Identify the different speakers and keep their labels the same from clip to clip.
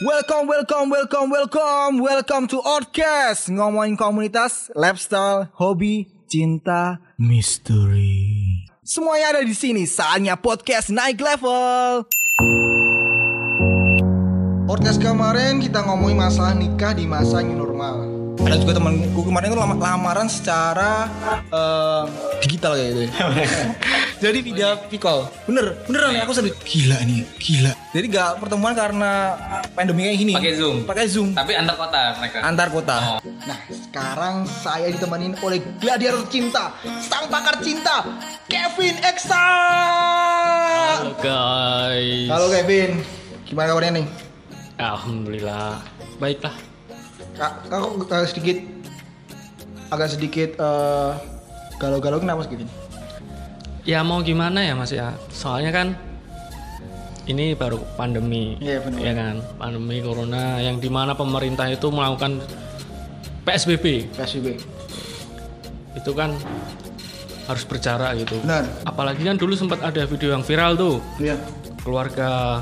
Speaker 1: Welcome, welcome, welcome, welcome, welcome to Outcast ngomongin komunitas, lifestyle, hobi, cinta, misteri. Semuanya ada di sini. Saatnya podcast naik level. Podcast kemarin kita ngomongin masalah nikah di masa new normal. Ada juga temanku kemarin itu lam- lamaran secara eh, digital kayak gitu. ya. Jadi video call. Bener, beneran ya aku sedih. Gila nih, gila. Jadi gak pertemuan karena pandemi kayak gini.
Speaker 2: Pakai Zoom.
Speaker 1: Pakai Zoom
Speaker 2: Tapi antar kota mereka.
Speaker 1: antar kota. Nah, sekarang saya ditemenin oleh gladiator cinta, sang pakar cinta, Kevin Eksa.
Speaker 3: guys.
Speaker 1: Halo Kevin, gimana kabarnya nih?
Speaker 3: Alhamdulillah. Baiklah.
Speaker 1: Kak, aku agak sedikit, agak sedikit eh, galau-galau kenapa segitu?
Speaker 3: Ya mau gimana ya Mas ya. Soalnya kan ini baru pandemi.
Speaker 1: Iya, benar.
Speaker 3: Ya kan? Pandemi corona yang di mana pemerintah itu melakukan PSBB.
Speaker 1: PSBB.
Speaker 3: Itu kan harus berjarak gitu.
Speaker 1: Benar.
Speaker 3: Apalagi kan dulu sempat ada video yang viral tuh.
Speaker 1: Iya.
Speaker 3: Keluarga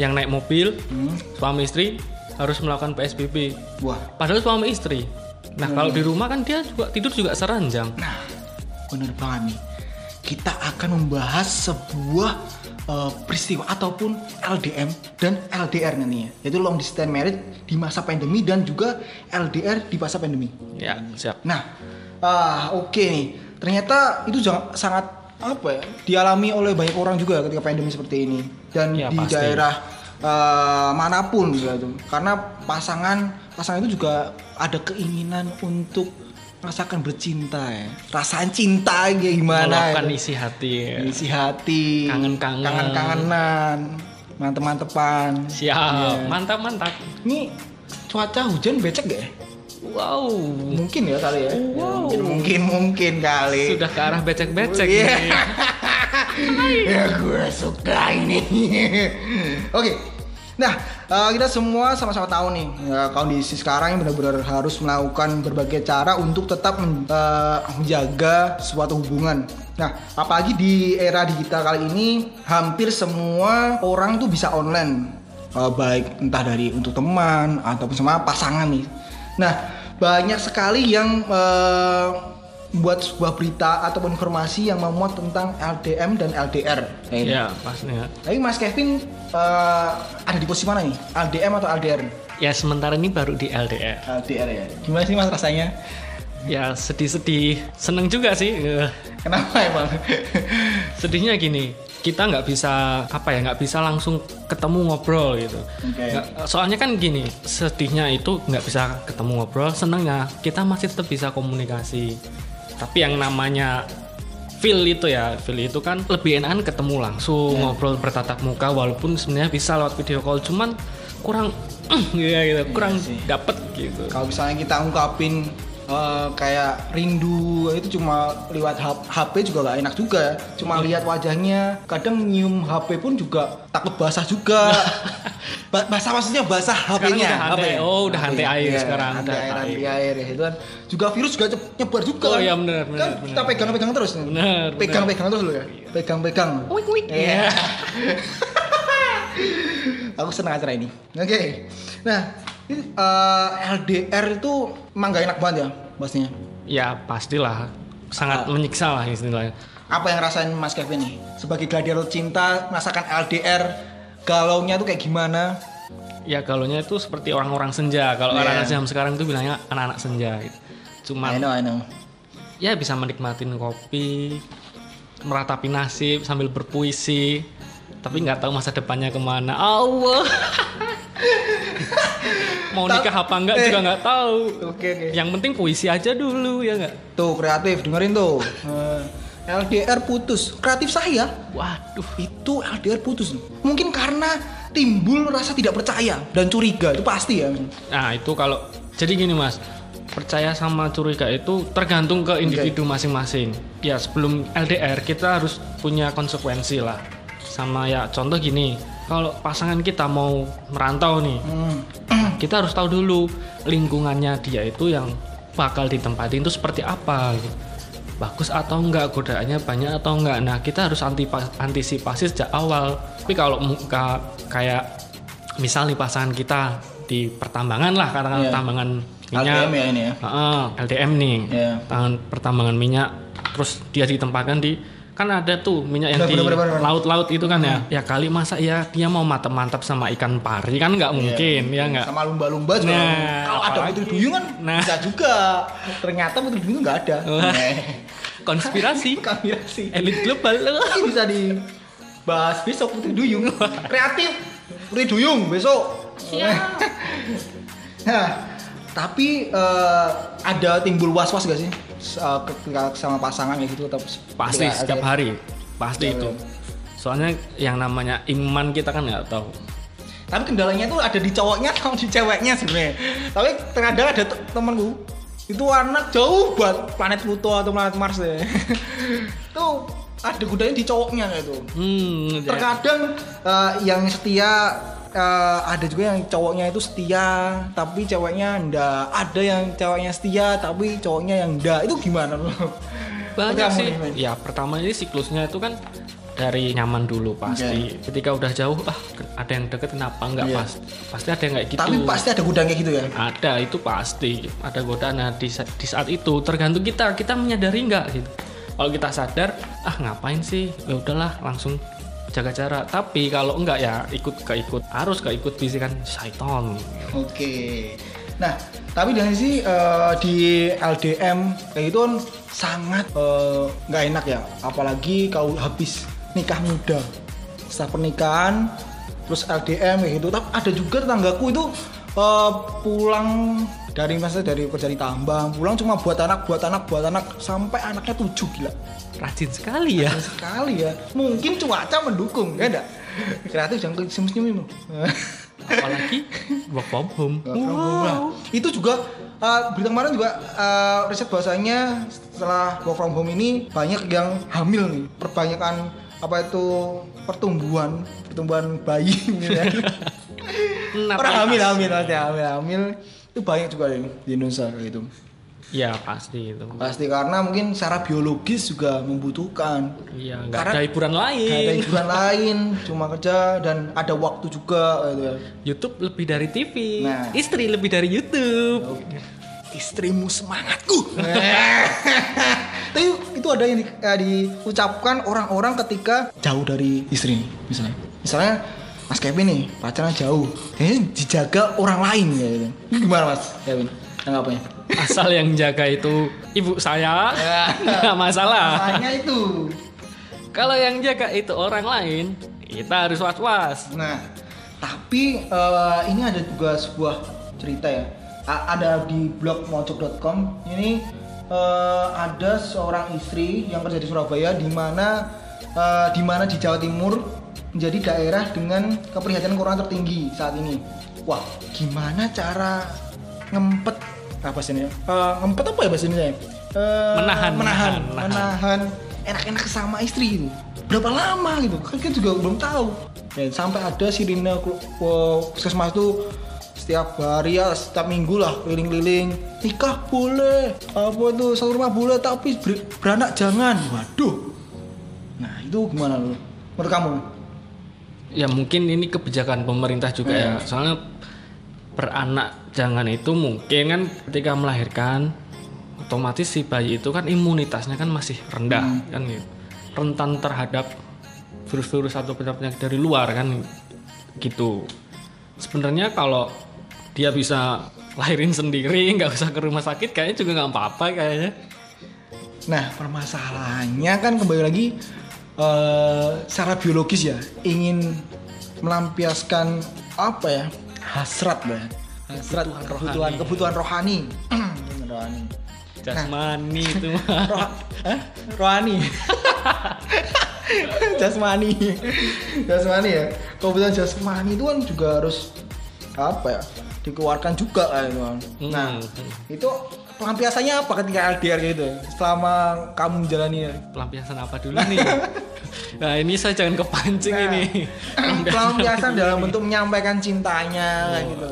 Speaker 3: yang naik mobil,
Speaker 1: Hmm.
Speaker 3: suami istri harus melakukan PSBB.
Speaker 1: Wah,
Speaker 3: Padahal suami istri. Nah, kalau di rumah kan dia juga tidur juga seranjang.
Speaker 1: nah, bener banget nih. Kita akan membahas sebuah eh, peristiwa ataupun LDM dan LDR nantinya, yaitu long distance marriage di masa pandemi dan juga LDR di masa pandemi.
Speaker 3: Ya, siap.
Speaker 1: Nah, ah oke nih. Ternyata itu sangat apa ya? Dialami oleh banyak orang juga ketika pandemi seperti ini dan
Speaker 3: Ya,
Speaker 1: di
Speaker 3: pasti.
Speaker 1: daerah eh, mana pun gitu. Karena pasangan pasangan itu juga ada keinginan untuk merasakan bercinta ya. Rasaan cinta kayak gimana?
Speaker 3: Meluapkan
Speaker 1: ya.
Speaker 3: isi hati. ya.
Speaker 1: isi hati,
Speaker 3: Kangen-kangen.
Speaker 1: kangen-kangenan, mantep-mantepan.
Speaker 3: Siap.
Speaker 1: Iya.
Speaker 3: Mantap, mantap.
Speaker 1: Ini cuaca hujan becek gak ya?
Speaker 3: Wow.
Speaker 1: Mungkin ya kali ya.
Speaker 3: Wow.
Speaker 1: Mungkin mungkin mungkin kali.
Speaker 3: Sudah ke arah becek-becek
Speaker 1: Iya.
Speaker 3: nih.
Speaker 1: ya gue suka ini. Oke. Nah, eh, kita semua sama-sama tahu nih ya, kondisi sekarang yang benar-benar harus melakukan berbagai cara untuk tetap men- eh, menjaga suatu hubungan. Nah, apalagi di era digital kali ini hampir semua orang tuh bisa online. Eh, baik entah dari untuk teman ataupun sama pasangan nih. Nah, banyak sekali yang eh, buat sebuah berita ataupun informasi yang memuat tentang LDM dan LDR. Kayak gitu.
Speaker 3: Ya, pastinya.
Speaker 1: Tapi Mas Kevin eh, ada di posisi mana nih? LDM atau LDR?
Speaker 3: Ya, sementara ini baru di LDR.
Speaker 1: LDR ya. Gimana sih Mas rasanya?
Speaker 3: Ya, sedih-sedih. Seneng juga sih. Eh,
Speaker 1: Kenapa emang?
Speaker 3: Sedihnya gini, kita nggak bisa apa ya nggak bisa langsung ketemu ngobrol gitu. Nggak- soalnya kan gini, sedihnya itu nggak bisa ketemu ngobrol, senengnya kita masih tetap bisa komunikasi. Tapi yang namanya feel itu ya, feel itu kan lebih enakan ketemu langsung ngobrol bertatap muka, walaupun sebenarnya bisa lewat video call, cuman kurang ya gitu, kurang
Speaker 1: sih.
Speaker 3: dapet gitu.
Speaker 1: Kalau misalnya kita ungkapin eh, kayak rindu itu cuma lewat HP juga gak enak juga. Cuma lihat wajahnya, kadang nyium HP pun juga takut basah juga. Ba- basah maksudnya basah HP-nya. HP.
Speaker 3: oh, udah hantai air
Speaker 1: Iya,
Speaker 3: sekarang,
Speaker 1: Hantai
Speaker 3: udah
Speaker 1: air,
Speaker 3: hantai
Speaker 1: air ya itu kan. Juga virus juga nyebar juga.
Speaker 3: Oh, iya, bener, bener,
Speaker 1: Kan
Speaker 3: bener.
Speaker 1: kita pegang-pegang terus.
Speaker 3: Bener,
Speaker 1: Pegang-pegang terus lo ya. Pegang-pegang.
Speaker 3: Wik, wik.
Speaker 1: Iya. Aku senang acara ini. Oke. Nah, ini, eh, LDR itu emang gak enak banget ya, pastinya.
Speaker 3: Ya pastilah, sangat menyiksa lah istilahnya.
Speaker 1: Apa yang rasain Mas Kevin nih? Sebagai gladiator cinta, merasakan LDR, galaunya tuh kayak gimana?
Speaker 3: Ya galaunya itu seperti orang-orang senja. Kalau
Speaker 1: Iya.
Speaker 3: anak-anak zaman sekarang itu bilangnya anak-anak senja. Gitu.
Speaker 1: I know, I know.
Speaker 3: ya bisa menikmatin kopi, meratapi nasib sambil berpuisi. Tapi nggak tahu masa depannya ke mana. Allah. Mau nikah apa enggak
Speaker 1: eh.
Speaker 3: juga nggak tahu.
Speaker 1: Oke, oke.
Speaker 3: Yang penting puisi aja dulu ya nggak.
Speaker 1: Tuh kreatif, dengerin tuh. Eh, LDR putus, kreatif saya
Speaker 3: Waduh.
Speaker 1: itu LDR putus. Mungkin karena timbul rasa tidak percaya dan curiga itu pasti ya.
Speaker 3: Nah itu kalau jadi gini mas, percaya sama curiga itu tergantung ke individu masing-masing. Ya sebelum LDR kita harus punya konsekuensi lah. Sama ya contoh gini, kalau pasangan kita mau merantau nih,
Speaker 1: Hmm.
Speaker 3: kita harus tahu dulu lingkungannya dia itu yang bakal ditempatin itu seperti apa. gitu. Bagus atau enggak, godaannya banyak atau enggak. Nah kita harus antisipasi sejak awal. Tapi kalau muka kayak misal nih pasangan kita di pertambangan lah katakan
Speaker 1: Iya.
Speaker 3: pertambangan minyak
Speaker 1: LDM ya ini ya.
Speaker 3: Heeh, LDM nih tangan pertambangan minyak terus dia ditempatkan di kan ada tuh minyak yang
Speaker 1: Bener,
Speaker 3: di laut-laut itu kan ya ya kali masa ya dia mau mantap-mantap sama ikan pari kan nggak mungkin ya nggak
Speaker 1: Sama lumba-lumba juga.
Speaker 3: Nah,
Speaker 1: Kalau ada putri duyung kan
Speaker 3: Nah.
Speaker 1: bisa juga. Ternyata putri duyung nggak ada.
Speaker 3: Wah.
Speaker 1: Nah,
Speaker 3: konspirasi
Speaker 1: Konspirasi.
Speaker 3: elit global
Speaker 1: Ini bisa dibahas besok putri duyung. Kreatif. Putri duyung besok. nah, tapi eh, ada timbul was-was gak sih? Ketika sama pasangan kayak gitu atau
Speaker 3: pasti
Speaker 1: ketika
Speaker 3: setiap hari pasti
Speaker 1: Iya,
Speaker 3: itu
Speaker 1: iya.
Speaker 3: soalnya yang namanya iman kita kan nggak tahu
Speaker 1: Tapi kendalanya tuh ada di cowoknya atau di ceweknya sebenarnya. Tapi terkadang ada te- temanku itu anak jauh buat planet Pluto atau planet Mars deh. tuh ada gudanya di cowoknya kayak itu.
Speaker 3: hmm ya.
Speaker 1: Terkadang eh, yang setia eh, ada juga yang cowoknya itu setia tapi ceweknya ndak. Ada yang ceweknya setia tapi cowoknya yang ndak. Itu gimana loh?
Speaker 3: banyak
Speaker 1: Kamu
Speaker 3: sih ya pertama ini siklusnya itu kan dari nyaman dulu pasti ketika udah jauh ah ada yang deket kenapa nggak
Speaker 1: Iya.
Speaker 3: pas pasti ada yang kayak gitu
Speaker 1: Tapi pasti ada gudang kayak gitu ya.
Speaker 3: ada itu pasti ada godaan nah, di, di saat itu tergantung kita kita menyadari nggak gitu kalau kita sadar ah ngapain sih ya udahlah langsung jaga jarak tapi kalau enggak ya ikut keikut harus keikut bisikan syaiton
Speaker 1: Oke. Nah, tapi dari sisi eh, di LDM kayak gitu kan sangat eh, nggak enak ya. Apalagi kau habis nikah muda. Setelah pernikahan terus LDM kayak gitu. Tapi ada juga tetanggaku itu eh, pulang dari masa dari kerja di tambang, pulang cuma buat anak, buat anak, buat anak sampai anaknya tujuh gila.
Speaker 3: rajin sekali ya
Speaker 1: Sekali ya. Mungkin cuaca mendukung, ya enggak? Kreatif jangan senyum-senyum.
Speaker 3: apalagi work from home
Speaker 1: problem lah. Itu juga uh, berita kemarin juga uh, riset bahwasanya setelah work from home ini banyak yang hamil nih. Perbanyakan apa itu pertumbuhan pertumbuhan bayi gitu ya. Orang hamil hamil nanti hamil hamil itu banyak juga nih di Indonesia kayak gitu.
Speaker 3: ya pasti itu
Speaker 1: Pasti karena mungkin secara biologis juga membutuhkan.
Speaker 3: iya nggak ada hiburan lain
Speaker 1: Gak ada hiburan lain, cuma kerja dan ada waktu juga gitu ya.
Speaker 3: YouTube lebih dari TV
Speaker 1: Nah.
Speaker 3: istri lebih dari YouTube
Speaker 1: istrimu semangatku. Tapi itu ada yang di, eh, diucapkan orang-orang ketika jauh dari istri, misalnya. Misalnya Mas Kevin nih pacaran jauh, kayaknya dijaga orang lain ya. gitu. Gimana Mas Kevin? Tanggapnya?
Speaker 3: asal yang jaga itu ibu saya nggak masalah
Speaker 1: Masalahnya itu.
Speaker 3: kalau yang jaga itu orang lain kita harus was-was
Speaker 1: Nah, tapi eh, ini ada juga sebuah cerita ya. A- ada di blog mojok.com. Ini eh, ada seorang istri yang kerja di Surabaya di mana eh, di mana di Jawa Timur menjadi daerah dengan keprihatinan corona tertinggi saat ini. Wah, gimana cara ngempet apa bahasa ini? Eh, ngempet apa ya bahasa ini? Eh,
Speaker 3: Menahan,
Speaker 1: menahan,
Speaker 3: menahan,
Speaker 1: menahan enak-enak sama istri itu. Berapa lama gitu? Kan kita juga belum tahu. Dan sampai ada sirine puskesmas itu setiap hari ya setiap minggu lah keliling-keliling nikah boleh apa itu satu rumah boleh tapi ber- beranak jangan waduh nah itu gimana lu menurut kamu
Speaker 3: ya mungkin ini kebijakan pemerintah juga ya. Soalnya beranak jangan itu mungkin kan ketika melahirkan otomatis si bayi itu kan imunitasnya kan masih rendah kan gitu. rentan terhadap virus-virus atau penyakit dari luar kan gitu. Sebenarnya kalau dia bisa lahirin sendiri nggak usah ke rumah sakit kayaknya juga nggak apa-apa kayaknya.
Speaker 1: Nah, permasalahannya kan kembali lagi eh, secara biologis ya, ingin melampiaskan apa ya? Hasrat, Mbak. Hasrat kebutuhan kebutuhan rohani. Kebutuhan rohani.
Speaker 3: jasmani itu mah
Speaker 1: Roh- Hah? rohani. jasmani. jasmani ya. Kebutuhan jasmani itu kan juga harus apa ya? dikeluarkan juga kan. itu kan. Nah,
Speaker 3: Hmm.
Speaker 1: itu pelampiasannya apa ketika LDR gitu? Selama kamu menjalani
Speaker 3: pelampiasan apa dulu nih? Nah ini saya jangan kepancing
Speaker 1: Nah,
Speaker 3: ini.
Speaker 1: pelampiasan dalam bentuk menyampaikan cintanya kayak gitu.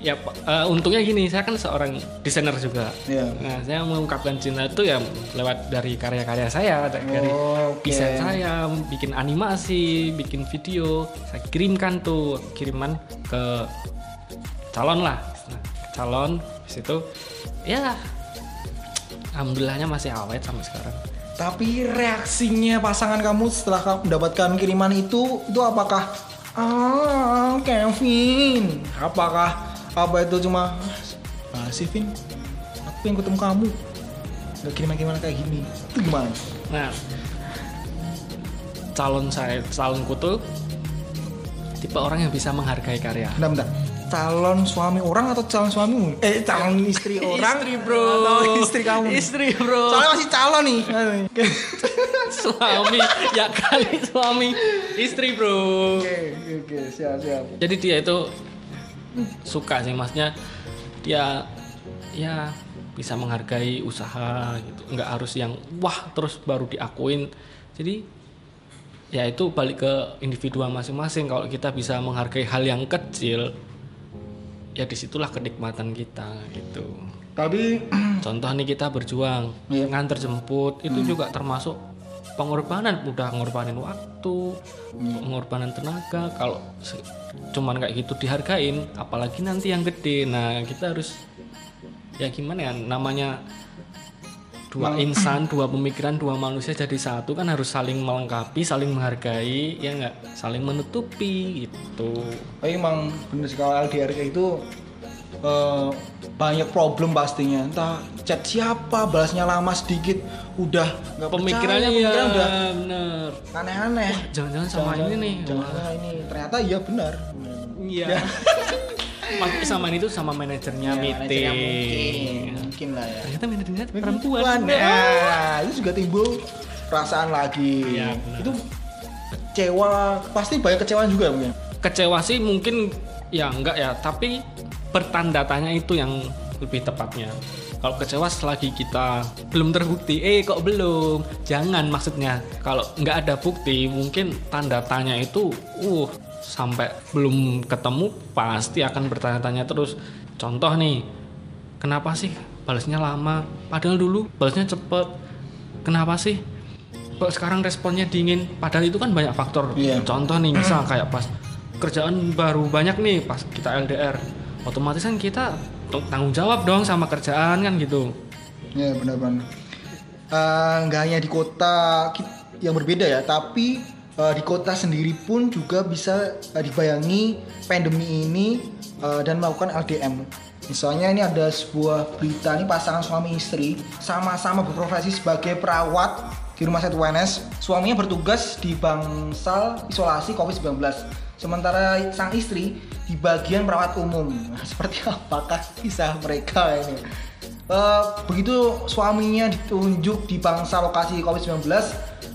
Speaker 3: Ya eh, untungnya gini saya kan seorang desainer juga.
Speaker 1: Iya.
Speaker 3: nah saya mengungkapkan cinta itu ya lewat dari karya-karya saya dari
Speaker 1: Oh,
Speaker 3: desain saya bikin animasi bikin video. Saya kirimkan tuh kiriman ke calon lah. Nah, ke calon situ ya alhamdulillahnya masih awet sampai sekarang
Speaker 1: Tapi reaksinya pasangan kamu setelah kamu mendapatkan kiriman itu itu apakah ah Kevin? Apakah apa itu cuma ah sih Vin? Aku pengen ketemu kamu. Gak kiriman-kiriman kayak gini. Itu gimana?
Speaker 3: Nah, calon saya, calonku tuh tipe orang yang bisa menghargai karya.
Speaker 1: Bentar, bentar. Calon suami orang atau calon suamimu? Eh, calon istri orang?
Speaker 3: Istri bro.
Speaker 1: Atau istri kamu?
Speaker 3: Istri bro.
Speaker 1: Soalnya masih calon nih.
Speaker 3: suami, ya kali suami. Istri bro.
Speaker 1: Oke, oke, oke, siap, siap.
Speaker 3: Jadi dia itu suka sih masnya dia ya bisa menghargai usaha gitu. Nggak harus yang wah terus baru diakuin. Jadi ya itu balik ke individual masing-masing. Kalau kita bisa menghargai hal yang kecil, ya di situlah kenikmatan kita gitu.
Speaker 1: Tapi
Speaker 3: Contoh nih kita berjuang
Speaker 1: Iya.
Speaker 3: nganter jemput itu juga termasuk pengorbanan udah ngorbanin waktu, pengorbanan tenaga. Kalau cuman kayak gitu dihargain, apalagi nanti yang gede. Nah kita harus ya gimana ya namanya dua insan, dua pemikiran, dua manusia jadi satu kan harus saling melengkapi, saling menghargai, ya nggak saling menutupi gitu.
Speaker 1: Tapi emang bener sih kalau LDR kayak itu eh, banyak problem pastinya. Entah chat siapa, balasnya lama sedikit, udah nggak
Speaker 3: Pemikirannya
Speaker 1: percaya,
Speaker 3: ya
Speaker 1: pemikiran udah
Speaker 3: bener.
Speaker 1: aneh-aneh.
Speaker 3: Jangan-jangan sama
Speaker 1: Jangan-
Speaker 3: ini nih.
Speaker 1: Jangan sama ini. Ternyata iya benar.
Speaker 3: Iya. Maksudnya sama ini tuh sama manajernya
Speaker 1: Ya,
Speaker 3: meeting.
Speaker 1: mungkin, mungkin lah ya.
Speaker 3: Ternyata manajernya perempuan.
Speaker 1: Perempuan. Nah, itu juga timbul perasaan lagi.
Speaker 3: Benar.
Speaker 1: itu kecewa, pasti banyak kecewaan juga mungkin.
Speaker 3: Kecewa sih mungkin ya enggak ya, tapi bertanda tanya itu yang lebih tepatnya. Kalau kecewa selagi kita belum terbukti, eh kok belum? Jangan maksudnya. Kalau nggak ada bukti, mungkin tanda tanya itu, uh, sampai belum ketemu pasti akan bertanya-tanya terus. Contoh nih, kenapa sih balasnya lama? Padahal dulu balasnya cepet. Kenapa sih? Kok sekarang responnya dingin? Padahal itu kan banyak faktor.
Speaker 1: Iya.
Speaker 3: Contoh nih, misal kayak pas kerjaan baru banyak nih pas kita LDR, otomatis kan kita tanggung jawab dong sama kerjaan kan gitu.
Speaker 1: Ya benar-benar. Eh, nggak hanya di kota yang berbeda ya, tapi eh, di kota sendiri pun juga bisa eh, dibayangi pandemi ini eh, dan melakukan LDM. Misalnya ini ada sebuah berita nih pasangan suami istri sama-sama berprofesi sebagai perawat di rumah sakit UNS. Suaminya bertugas di bangsal isolasi COVID-19. Sementara sang istri di bagian perawat umum. Nah, seperti apakah kisah mereka ini? Eh, begitu suaminya ditunjuk di bangsa lokasi COVID-19, eh,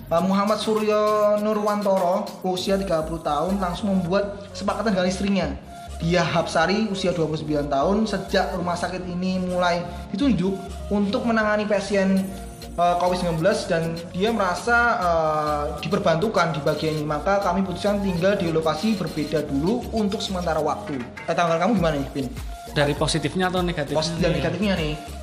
Speaker 1: Muhammad Suryo Nurwantoro, usia 30 tahun, langsung membuat kesepakatan dengan istrinya. Dia Hapsari, usia 29 tahun, sejak rumah sakit ini mulai ditunjuk untuk menangani pasien eh, COVID-19 dan dia merasa eh, diperbantukan di bagian ini. Maka kami putuskan tinggal di lokasi berbeda dulu untuk sementara waktu. Eh, tanggal kamu gimana nih, Pin?
Speaker 3: Dari positifnya atau negatifnya?
Speaker 1: Positif dan negatifnya nih.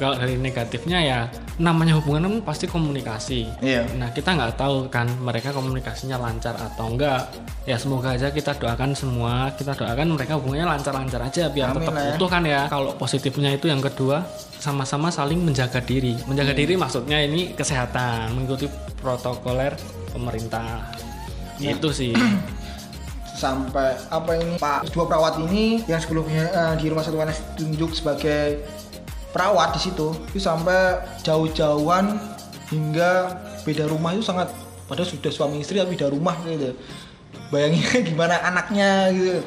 Speaker 3: Kalau dari negatifnya ya namanya hubungan kan pasti komunikasi.
Speaker 1: Iya.
Speaker 3: Nah kita nggak tahu kan mereka komunikasinya lancar atau enggak. Ya semoga aja kita doakan semua, kita doakan mereka hubungannya lancar-lancar aja biar
Speaker 1: Amin
Speaker 3: tetap
Speaker 1: ya.
Speaker 3: utuh kan ya. Kalau positifnya itu yang kedua sama-sama saling menjaga diri. Menjaga
Speaker 1: Iya.
Speaker 3: diri maksudnya ini kesehatan, mengikuti protokoler pemerintah.
Speaker 1: Iya.
Speaker 3: Itu sih.
Speaker 1: sampai apa ini Pak dua perawat ini yang sebelumnya eh, di rumah sakit ditunjuk sebagai perawat di situ itu sampai jauh-jauhan hingga beda rumah itu sangat padahal sudah suami istri tapi beda rumah gitu bayangin gimana anaknya gitu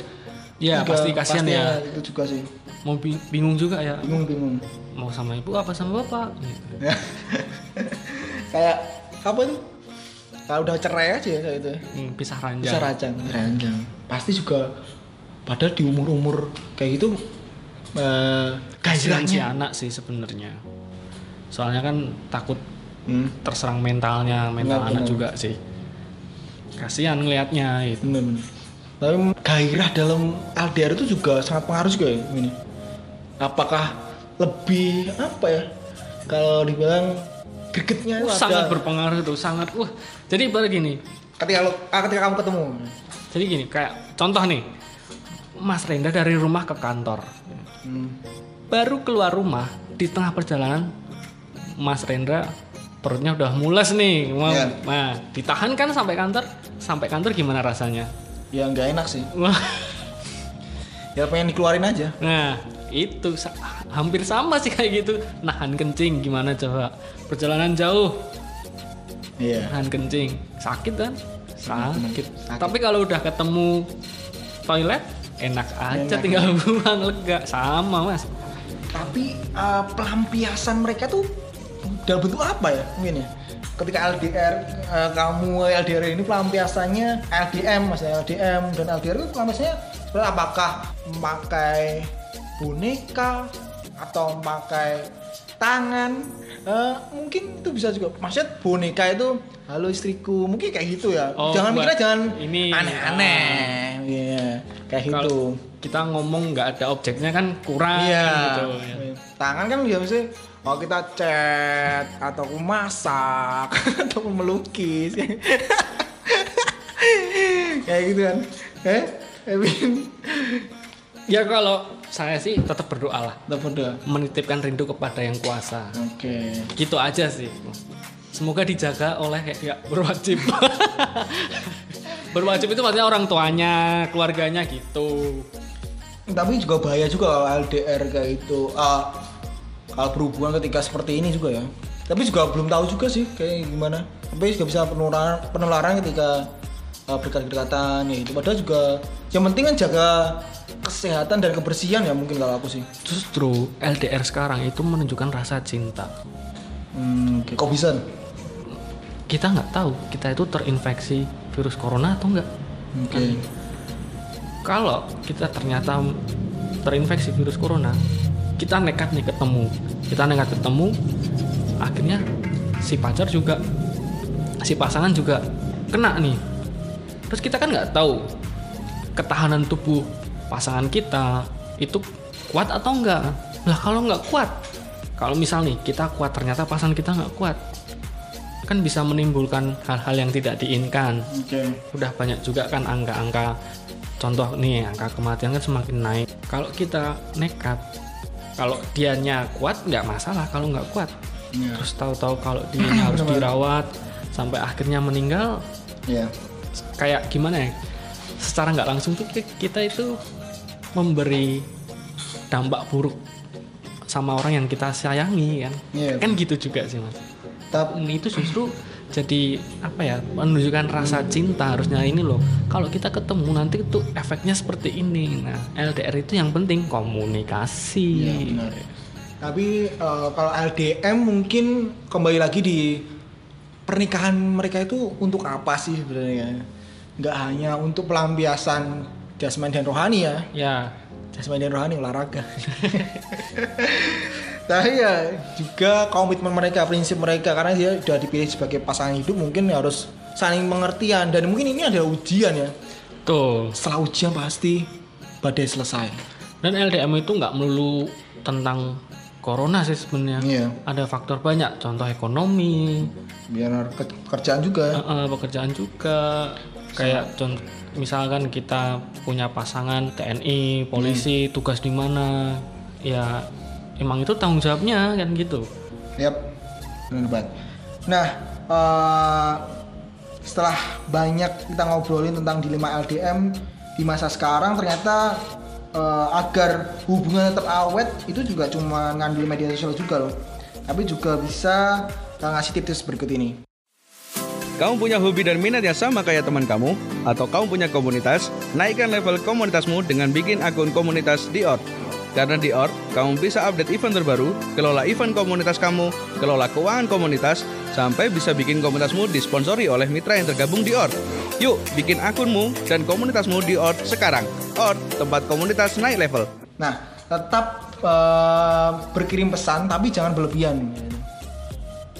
Speaker 3: Ya
Speaker 1: Juga
Speaker 3: pasti kasihan
Speaker 1: pasti
Speaker 3: ya.
Speaker 1: itu juga sih
Speaker 3: Mau bi- bingung juga ya.
Speaker 1: bingung bingung
Speaker 3: Mau sama ibu apa sama bapak? Gitu.
Speaker 1: kayak apa itu kalau udah cerai aja ya kayak itu
Speaker 3: Hmm, pisah ranjang.
Speaker 1: bisa rajang ranjang pasti juga padahal di umur umur kayak gitu eh
Speaker 3: kasihan si anak sih sebenarnya. Soalnya kan takut
Speaker 1: hmm,
Speaker 3: terserang mentalnya mental
Speaker 1: Benar,
Speaker 3: anak
Speaker 1: benar.
Speaker 3: juga sih. Kasihan ngelihatnya gitu.
Speaker 1: Bener bener Tapi gairah dalam LDR itu juga sangat pengaruh juga ya ini. Apakah lebih apa ya? Kalau dibilang gregetnya itu
Speaker 3: Wah, sangat
Speaker 1: ada
Speaker 3: berpengaruh tuh sangat. Wah jadi baru gini.
Speaker 1: Ketika lo ah, ketika kamu ketemu.
Speaker 3: jadi gini kayak contoh nih Mas Renda dari rumah ke kantor
Speaker 1: Hmm.
Speaker 3: baru keluar rumah di tengah perjalanan Mas Rendra perutnya udah mules nih mau
Speaker 1: Iya.
Speaker 3: nah ditahan kan sampai kantor sampai kantor gimana rasanya
Speaker 1: Ya nggak enak sih.
Speaker 3: Wah,
Speaker 1: Ya pengen dikeluarin aja.
Speaker 3: nah itu sa- hampir sama sih kayak gitu nahan kencing gimana coba perjalanan jauh
Speaker 1: Iya.
Speaker 3: nahan kencing sakit kan sakit,
Speaker 1: Sakit.
Speaker 3: tapi kalau udah ketemu toilet enak aja
Speaker 1: Enak.
Speaker 3: tinggal buang lega sama mas
Speaker 1: Tapi eh, pelampiasan mereka tuh dalam bentuk apa ya mungkin ya? Ketika LDR eh, kamu LDR ini pelampiasannya LDM maksudnya LDM dan LDR itu pelampiasannya sebenarnya apakah memakai boneka atau memakai tangan Eh, mungkin itu bisa juga. Maksudnya boneka itu halo istriku mungkin kayak gitu ya.
Speaker 3: Oh,
Speaker 1: jangan mikirnya jangan
Speaker 3: ini.
Speaker 1: aneh-aneh. Iya, kayak gitu.
Speaker 3: kita ngomong nggak ada objeknya kan kurang
Speaker 1: Iya.
Speaker 3: gitu.
Speaker 1: Tangan kan ya mesti oh kita cat atau masak atau melukis. Kayak gitu kan. Eh, Evin,
Speaker 3: ya kalau saya sih tetap berdoa lah
Speaker 1: udah berdoa.
Speaker 3: menitipkan rindu kepada yang kuasa
Speaker 1: Oke.
Speaker 3: gitu aja sih semoga dijaga oleh ya berwajib berwajib itu maksudnya orang tuanya keluarganya gitu
Speaker 1: Tapi juga bahaya juga kalau LDR kayak itu. Ah, kalau berhubungan ketika seperti ini juga ya. Tapi juga belum tahu juga sih kayak gimana. Tapi juga bisa penularan penularan ketika uh, berdekat-dekatan ya itu. Padahal juga yang penting kan jaga kesehatan dan kebersihan ya mungkin kalau aku sih.
Speaker 3: justru LDR sekarang itu menunjukkan rasa cinta
Speaker 1: Hmm, kok bisa?
Speaker 3: kita nggak tahu kita itu terinfeksi virus corona atau enggak
Speaker 1: Oke.
Speaker 3: kalau kita ternyata terinfeksi virus corona kita nekat nih ketemu kita nekat ketemu akhirnya si pacar juga si pasangan juga kena nih terus kita kan nggak tahu ketahanan tubuh pasangan kita itu kuat atau enggak lah kalau nggak kuat kalau misal nih kita kuat ternyata pasangan kita nggak kuat kan bisa menimbulkan hal-hal yang tidak diinginkan
Speaker 1: Oke.
Speaker 3: udah banyak juga kan angka-angka contoh nih angka kematian kan semakin naik kalau kita nekat kalau dianya kuat nggak masalah kalau nggak kuat
Speaker 1: Iya.
Speaker 3: terus tahu-tahu kalau dia harus dirawat sampai akhirnya meninggal
Speaker 1: Iya.
Speaker 3: kayak gimana ya secara nggak langsung tuh ki- kita itu memberi dampak buruk sama orang yang kita sayangi kan
Speaker 1: Iya.
Speaker 3: kan gitu juga sih mas
Speaker 1: Tapi
Speaker 3: itu justru jadi apa ya menunjukkan rasa cinta harusnya ini loh kalau kita ketemu nanti itu efeknya seperti ini nah LDR itu yang penting komunikasi
Speaker 1: Iya, benar. Tapi eh, kalau LDM mungkin kembali lagi di pernikahan mereka itu untuk apa sih sebenarnya? Nggak hanya untuk pelampiasan jasmani dan rohani ya.
Speaker 3: ya
Speaker 1: Jasmani dan rohani olahraga. Tapi ya juga komitmen mereka, prinsip mereka karena dia sudah dipilih sebagai pasangan hidup mungkin harus saling pengertian dan mungkin ini adalah ujian ya.
Speaker 3: tuh
Speaker 1: Setelah ujian pasti badai selesai.
Speaker 3: dan LDM itu nggak melulu tentang corona sih sebenarnya
Speaker 1: Iya.
Speaker 3: ada faktor banyak contoh ekonomi
Speaker 1: Biar ke- kerjaan juga.
Speaker 3: eh, eh, pekerjaan juga kayak contoh misalkan kita punya pasangan TNI polisi tugas di mana ya emang itu tanggung jawabnya kan gitu
Speaker 1: Yap, benar banget. Nah, eh, setelah banyak kita ngobrolin tentang dilema LDM di masa sekarang, ternyata eh, agar hubungan tetap awet itu juga cuma ngambil media sosial juga loh. Tapi juga bisa kita ngasih tips berikut ini.
Speaker 2: Kamu punya hobi dan minat yang sama kayak teman kamu? Atau kamu punya komunitas? Naikkan level komunitasmu dengan bikin akun komunitas di ORT. Karena di ORT, kamu bisa update event terbaru, kelola event komunitas kamu, kelola keuangan komunitas, sampai bisa bikin komunitasmu disponsori oleh mitra yang tergabung di ORT. Yuk, bikin akunmu dan komunitasmu di ORT sekarang. ORT, tempat komunitas naik level.
Speaker 1: Nah, tetap eh, berkirim pesan tapi jangan berlebihan.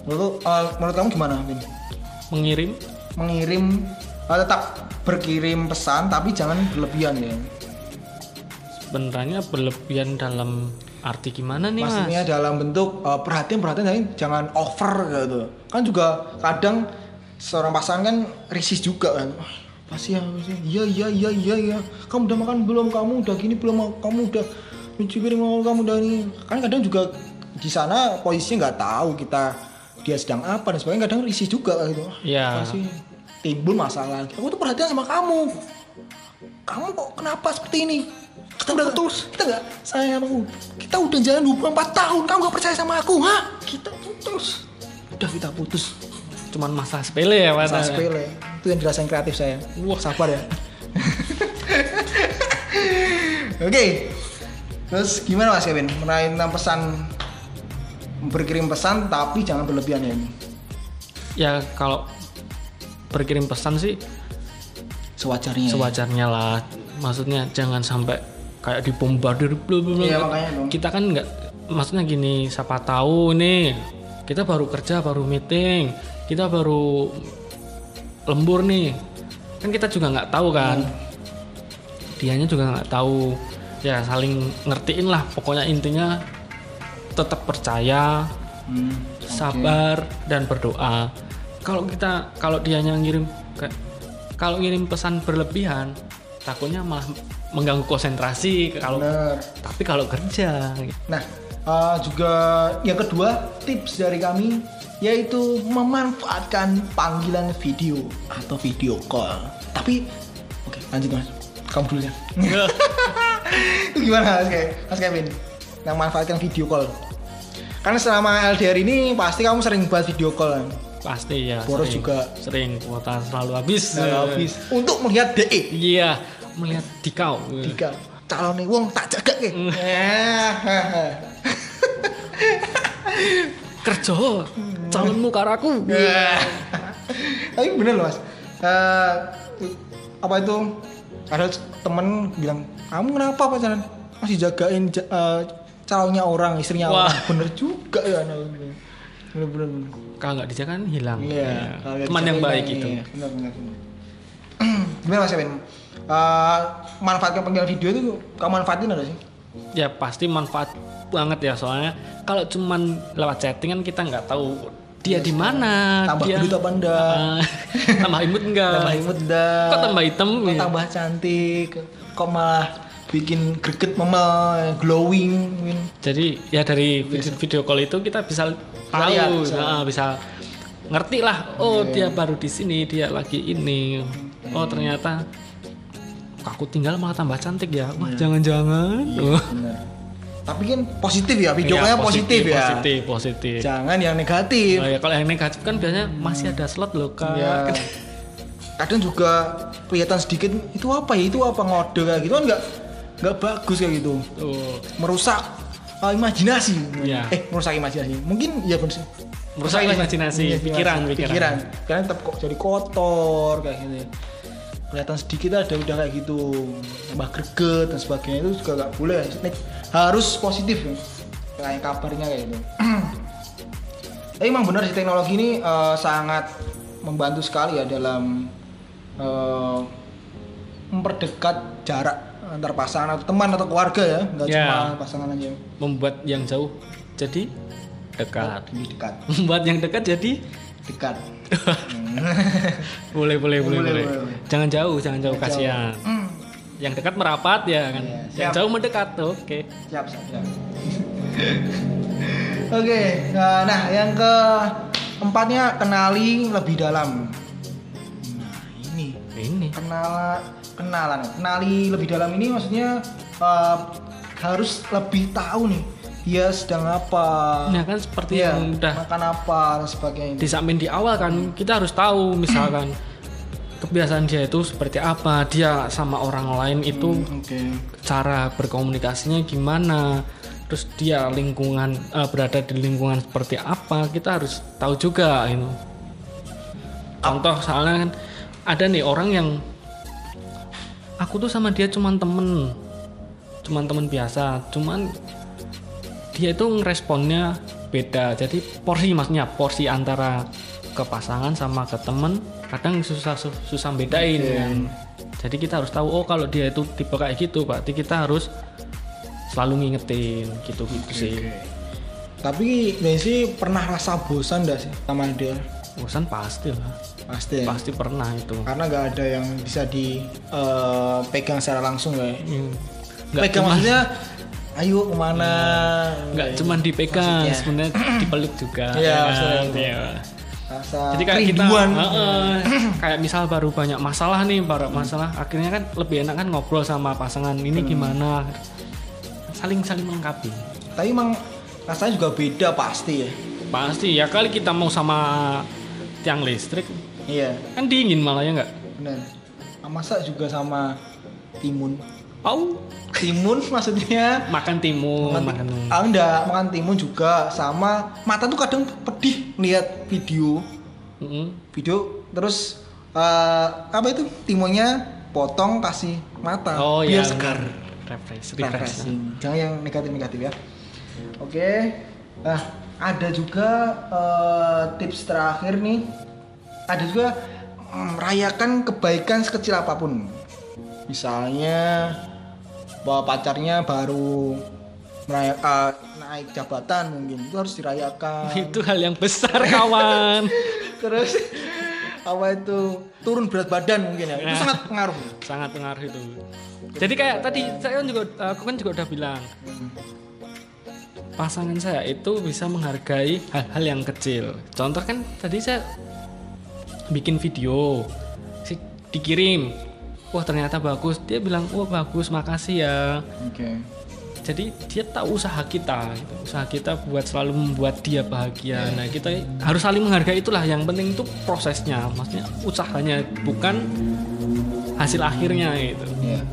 Speaker 1: Menurut, eh, menurut kamu gimana, Vin?
Speaker 3: Mengirim?
Speaker 1: Mengirim uh, tetap berkirim pesan tapi jangan berlebihan ya.
Speaker 3: Sebenarnya berlebihan dalam arti gimana nih mas?
Speaker 1: maksudnya dalam bentuk uh, perhatian perhatian tapi jangan over gitu. Kan juga kadang seorang pasangan kan risih juga kan. Pasti ya. Iya iya iya iya iya. Kamu udah makan belum? Kamu udah gini belum? Kamu udah cuci piring kamu udah ini. Kan kadang juga di sana posisinya nggak tahu kita dia sedang apa dan sebagainya kadang risih juga gitu.
Speaker 3: Iya.
Speaker 1: pasti timbul masalah. Aku tuh perhatian sama kamu. Kamu kok kenapa seperti ini? Kita udah putus kita nggak sama aku. Kita udah jalan hubungan 4 tahun kamu nggak percaya sama aku ha kita putus. Udah kita putus.
Speaker 3: Cuman masalah sepele ya mas?
Speaker 1: masalah sepele. Itu yang dirasain kreatif saya. Wah. Sabar ya. Oke. Terus gimana mas Kevin? Tentang pesan berkirim pesan tapi jangan berlebihan ya ini
Speaker 3: Ya kalau berkirim pesan sih
Speaker 1: sewajarnya
Speaker 3: sewajarnya lah. Maksudnya jangan sampai kayak dibombardir bla.
Speaker 1: Iya, makanya dong.
Speaker 3: Kita kan nggak maksudnya gini, siapa tahu nih kita baru kerja, baru meeting, kita baru lembur nih. Kan kita juga nggak tahu kan. Dianya juga nggak tahu. Ya saling ngertiin lah. Pokoknya intinya tetap percaya,
Speaker 1: Hmm,
Speaker 3: sabar dan berdoa. Kalau kita kalau dia ngirim kayak kalau ngirim pesan berlebihan, takutnya malah mengganggu konsentrasi kalau
Speaker 1: bener
Speaker 3: tapi kalau kerja
Speaker 1: Nah, uh, juga yang kedua tips dari kami yaitu memanfaatkan panggilan video atau video call. Tapi, oke lanjut mas, kamu dulu ya. Itu gimana mas, Ke- mas Kevin? Yang manfaatkan video call. Karena selama LDR ini pasti kamu sering buat video call kan?
Speaker 3: pasti ya
Speaker 1: Boros
Speaker 3: sering,
Speaker 1: juga.
Speaker 3: sering kuota selalu habis
Speaker 1: Nah, habis untuk melihat DE.
Speaker 3: iya melihat dikau
Speaker 1: Tiga calon nih wong tak jaga ke.
Speaker 3: kerja calonmu karaku
Speaker 1: Ya. Tapi bener loh mas. Eh, apa itu? Ada temen bilang, kamu kenapa pacaran? Masih jagain ja- calonnya orang, istrinya
Speaker 3: Wah.
Speaker 1: orang. Bener juga ya. anak ini. Bener bener. bener.
Speaker 3: kalau nggak dijaga kan hilang
Speaker 1: Iya.
Speaker 3: Ya. teman yang baik itu
Speaker 1: iya. Bener bener. bener. Gimana mas Kevin? Eh, manfaatkan panggilan video itu kamu manfaatin ada sih?
Speaker 3: ya pasti manfaat banget ya soalnya kalau cuman lewat chattingan kita nggak tahu dia di mana
Speaker 1: Tambah
Speaker 3: dia
Speaker 1: gendut apa enggak?
Speaker 3: Ah, tambah imut enggak
Speaker 1: tambah imut dah.
Speaker 3: kok tambah hitam
Speaker 1: Kok
Speaker 3: ya?
Speaker 1: tambah cantik. Kok malah bikin greget memel, glowing. Win.
Speaker 3: jadi ya dari video, video call itu kita bisa tahu
Speaker 1: lihat, bisa.
Speaker 3: bisa, bisa ngerti lah oh dia baru di sini dia lagi ini oh ternyata aku tinggal malah tambah cantik ya wah jangan-jangan Oh.
Speaker 1: Bener. Tapi kan positif ya, video
Speaker 3: Iya,
Speaker 1: callnya positif, ya.
Speaker 3: positif positif
Speaker 1: Jangan yang negatif.
Speaker 3: Oh ya kalau yang negatif kan biasanya masih ada slot loh kak.
Speaker 1: Ya. Kadang juga kelihatan sedikit itu apa ya? Itu apa ngode kayak gitu kan nggak nggak bagus kayak gitu.
Speaker 3: Tuh.
Speaker 1: Merusak uh, imajinasi.
Speaker 3: Iya.
Speaker 1: Eh, merusak imajinasi. Mungkin ya bener sih.
Speaker 3: Merusak imajinasi, pikiran, pikiran.
Speaker 1: pikiran. Pikiran tetap kok jadi kotor kayak gitu. Kelihatan sedikit ada udah kayak gitu, tambah greget dan sebagainya itu juga nggak boleh. Harus positif ya. Kayak kabarnya kayak gitu. Tapi emang benar sih teknologi ini eh, sangat membantu sekali ya dalam eh, memperdekat jarak antar pasangan atau teman atau keluarga ya, nggak
Speaker 3: Ya.
Speaker 1: cuma pasangan aja.
Speaker 3: Membuat yang jauh jadi dekat.
Speaker 1: Lebih dekat,
Speaker 3: Membuat yang dekat jadi
Speaker 1: dekat.
Speaker 3: boleh boleh boleh
Speaker 1: Boleh.
Speaker 3: Jangan jauh, jangan jauh
Speaker 1: Jangan
Speaker 3: kasihan.
Speaker 1: Hmm,
Speaker 3: Yang dekat merapat ya kan.
Speaker 1: Iya,
Speaker 3: yang jauh mendekat. Oke.
Speaker 1: siap, siap, siap. Oke, nah, nah yang keempatnya kenali lebih dalam. Nah ini
Speaker 3: Ini.
Speaker 1: kenal kenalan. Kenali lebih dalam ini maksudnya eh, harus lebih tahu nih dia sedang apa.
Speaker 3: Nah kan seperti
Speaker 1: Iya,
Speaker 3: yang udah
Speaker 1: makan apa dan sebagainya.
Speaker 3: disampaikan di awal kan kita harus tahu misalkan kebiasaan dia itu seperti apa dia sama orang lain itu
Speaker 1: oke.
Speaker 3: cara berkomunikasinya gimana terus dia lingkungan eh, berada di lingkungan seperti apa kita harus tahu juga itu contoh soalnya kan ada nih orang yang aku tuh sama dia cuman temen cuman temen biasa cuman dia itu ngeresponnya beda jadi porsi maksudnya porsi antara ke pasangan sama ke temen kadang susah susah bedain kan. Jadi kita harus tahu oh kalau dia itu tipe kayak gitu, berarti kita harus selalu ngingetin gitu-gitu sih.
Speaker 1: Tapi Messi pernah rasa bosan gak sih sama dia?
Speaker 3: Bosan pasti lah.
Speaker 1: Pasti ya.
Speaker 3: Pasti pernah itu.
Speaker 1: Karena nggak ada yang bisa dipegang secara langsung kayak.
Speaker 3: Hmm.
Speaker 1: Pegang
Speaker 3: cuma-
Speaker 1: maksudnya, ayo ke mana?
Speaker 3: nggak cuman dipegang, sebenarnya dipeluk juga.
Speaker 1: Iya,
Speaker 3: ya kan?
Speaker 1: Rasa
Speaker 3: Jadi kayak kita
Speaker 1: kerinduan.
Speaker 3: Heeh. kayak misal baru banyak masalah nih, baru masalah, akhirnya kan lebih enak kan ngobrol sama pasangan ini
Speaker 1: Hmm.
Speaker 3: gimana, saling saling melengkapi.
Speaker 1: Tapi emang rasanya juga beda pasti ya.
Speaker 3: Pasti ya kali kita mau sama tiang listrik
Speaker 1: Iya,
Speaker 3: kan dingin malah ya nggak?
Speaker 1: benar. Nah, Masa juga sama timun.
Speaker 3: Au,
Speaker 1: Timun maksudnya?
Speaker 3: Makan timun, makan,
Speaker 1: makan,
Speaker 3: timun.
Speaker 1: ah, enggak, makan timun juga. Sama mata tuh kadang pedih lihat video.
Speaker 3: Mm-mm.
Speaker 1: video terus eh, apa itu? Timunnya potong kasih mata.
Speaker 3: Oh
Speaker 1: biar
Speaker 3: iya,
Speaker 1: segar.
Speaker 3: Refresh, refresh.
Speaker 1: refreshing jangan yang negatif negatif ya. Oke. Nah ada juga eh, tips terakhir nih ada juga mm, merayakan kebaikan sekecil apa pun misalnya bahwa pacarnya baru meraya- eh, naik jabatan mungkin itu harus dirayakan
Speaker 3: Itu hal yang besar kawan.
Speaker 1: terus apa itu turun berat badan mungkin ya itu
Speaker 3: Nah.
Speaker 1: sangat pengaruh
Speaker 3: Sangat pengaruh itu. Jadi kayak tadi saya kan juga aku kan juga udah bilang pasangan saya itu bisa menghargai hal-hal yang kecil. Contoh kan tadi saya bikin video, si dikirim, wah ternyata bagus. Dia bilang, wah bagus, makasih ya.
Speaker 1: oke
Speaker 3: Jadi dia tahu usaha kita, gitu. usaha kita buat selalu membuat dia bahagia. Nah kita harus saling menghargai itulah. Yang penting itu prosesnya, maksudnya usahanya bukan hasil akhirnya gitu.
Speaker 1: Iya.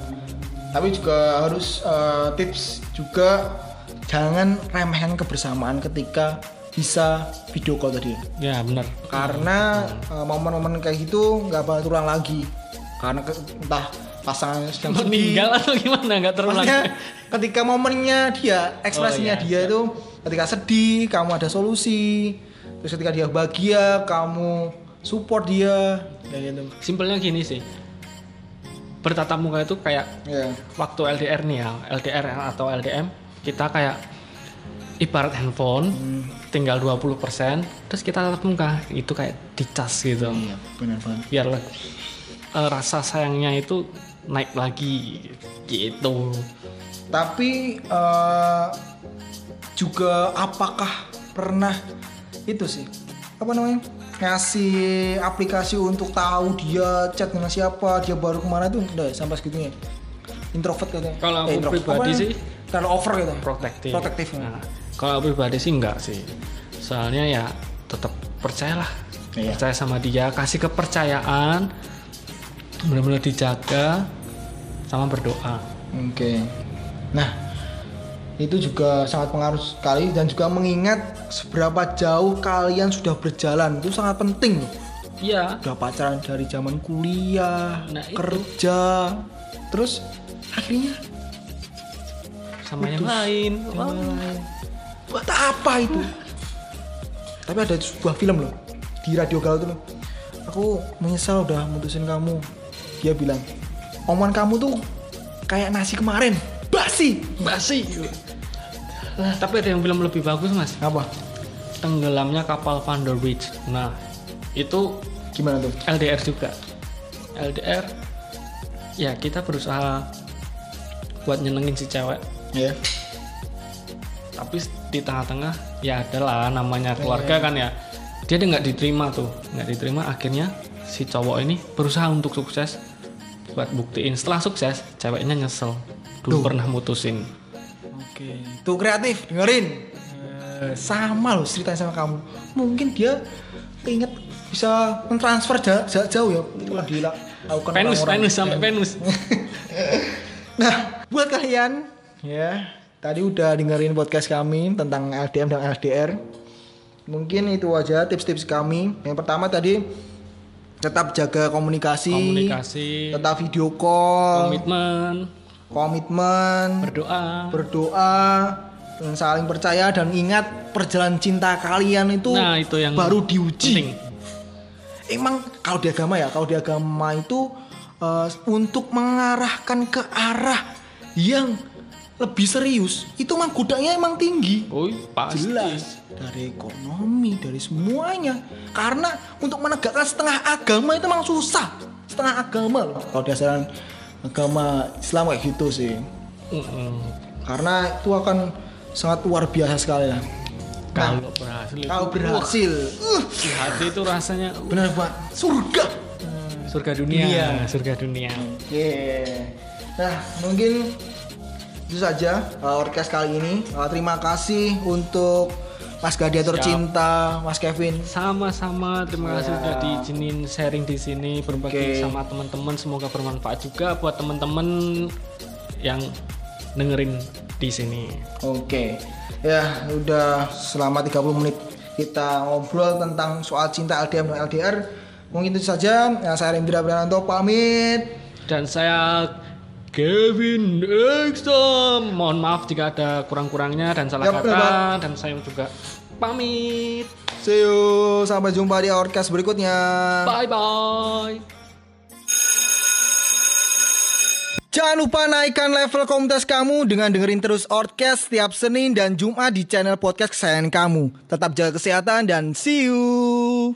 Speaker 1: Tapi juga harus eh, tips juga jangan remehkan kebersamaan ketika bisa video call tadi.
Speaker 3: Ya benar.
Speaker 1: Karena eh, momen-momen kayak gitu nggak bakal terulang lagi. Karena ke- entah pasangan sedang.
Speaker 3: Meninggal atau gimana nggak terulang?
Speaker 1: Maksudnya ketika momennya dia, ekspresinya
Speaker 3: Oh, iya,
Speaker 1: dia itu ketika sedih, kamu ada solusi. Terus ketika dia bahagia, kamu support dia. Kayak gitu.
Speaker 3: Simpelnya gini sih. Bertatap muka itu kayak
Speaker 1: Iya.
Speaker 3: waktu LDR nih ya, LDR atau LDM, kita kayak ibarat handphone tinggal 20% terus kita tatap muka itu kayak dicas gitu.
Speaker 1: Iya, benar banget.
Speaker 3: Biar eh, rasa sayangnya itu naik lagi gitu.
Speaker 1: Tapi eh, juga apakah pernah itu sih apa namanya ngasih aplikasi untuk tahu dia chat dengan siapa dia baru ke mana tuh udah ya, sampai segitunya introvert katanya
Speaker 3: Kalau aku
Speaker 1: introvert.
Speaker 3: pribadi
Speaker 1: Apa
Speaker 3: sih,
Speaker 1: terlalu over gitu
Speaker 3: Protektif.
Speaker 1: protektif
Speaker 3: Nah, kalau aku pribadi sih enggak sih. Soalnya ya tetap percayalah.
Speaker 1: Iya.
Speaker 3: Percaya sama dia, kasih kepercayaan, benar-benar dijaga sama berdoa.
Speaker 1: Oke. Nah, itu juga sangat pengaruh sekali dan juga mengingat seberapa jauh kalian sudah berjalan itu sangat penting.
Speaker 3: Iya.
Speaker 1: Udah pacaran dari zaman kuliah,
Speaker 3: Nah, itu.
Speaker 1: kerja, terus akhirnya
Speaker 3: Sama yang lain.
Speaker 1: yang lain. Buat apa itu? Tapi ada sebuah film loh di radio galau itu loh. Aku menyesal udah mutusin kamu. Dia bilang, omongan kamu tuh kayak nasi kemarin, basi.
Speaker 3: Basi. Lah, tapi ada yang film lebih bagus, Mas.
Speaker 1: Apa?
Speaker 3: Tenggelamnya kapal Van der Wijk. Nah, itu
Speaker 1: Gimana tuh?
Speaker 3: LDR juga. LDR ya kita berusaha buat nyenengin si cewek
Speaker 1: Ya.
Speaker 3: Tapi di tengah-tengah ya adalah namanya keluarga kan ya dia nggak diterima tuh nggak diterima akhirnya si cowok ini berusaha untuk sukses buat buktiin setelah sukses ceweknya nyesel dulu
Speaker 1: Tuh.
Speaker 3: pernah mutusin
Speaker 1: Oke. Tuh kreatif, dengerin. Eh, sama loh ceritanya sama kamu. Mungkin dia keinget bisa mentransfer ja- ja- jauh ya. Wah, gila. Lakukan
Speaker 3: Venus
Speaker 1: orang-orang.
Speaker 3: Venus sampai Venus
Speaker 1: Nah, buat kalian ya, tadi udah dengerin podcast kami tentang LDM dan LDR. Mungkin itu aja tips-tips kami. Yang pertama tadi tetap jaga komunikasi,
Speaker 3: komunikasi
Speaker 1: tetap video call,
Speaker 3: komitmen
Speaker 1: komitmen,
Speaker 3: berdoa
Speaker 1: berdoa, dan saling percaya dan ingat perjalanan cinta kalian itu,
Speaker 3: nah itu yang
Speaker 1: baru diuji.
Speaker 3: penting.
Speaker 1: emang kalau di agama ya, kalau di agama itu eh, untuk mengarahkan ke arah yang lebih serius, itu emang godanya emang tinggi.
Speaker 3: Oh, pasti.
Speaker 1: Jelas dari ekonomi, dari semuanya. Karena untuk menegakkan setengah agama itu emang susah. Setengah agama loh. Kalau di ajaran agama Islam kayak gitu sih.
Speaker 3: Mm-mm.
Speaker 1: Karena itu akan sangat luar biasa sekali lah.
Speaker 3: Kalau berhasil itu,
Speaker 1: Kalau berhasil, uh,
Speaker 3: di hati itu rasanya uh,
Speaker 1: benar banget surga.
Speaker 3: surga dunia,
Speaker 1: Dunia.
Speaker 3: surga dunia.
Speaker 1: Oke. Nah, mungkin itu saja uh, orkes kali ini. Uh, terima kasih untuk Mas Gladiator
Speaker 3: Siap.
Speaker 1: Cinta, Mas Kevin.
Speaker 3: Sama-sama, terima kasih
Speaker 1: Ya.
Speaker 3: sudah diizinin sharing di sini, berbagi
Speaker 1: Oke.
Speaker 3: sama teman-teman. Semoga bermanfaat juga buat teman-teman yang dengerin di sini.
Speaker 1: Oke. Ya, udah selama 30 menit kita ngobrol tentang soal cinta LDM dan LDR. Mungkin itu saja. Ya, saya Rendra Brananto pamit.
Speaker 3: Dan saya Kevin Ekstrom. Mohon maaf jika ada kurang-kurangnya dan salah
Speaker 1: Yap,
Speaker 3: kata.
Speaker 1: Bapak.
Speaker 3: Dan saya juga pamit.
Speaker 1: See you. Sampai jumpa di orkes berikutnya.
Speaker 3: Bye bye.
Speaker 1: Jangan lupa naikkan level komunitas kamu dengan dengerin terus Orkes setiap Senin dan Jumat di channel podcast kesayangan kamu. Tetap jaga kesehatan dan see you.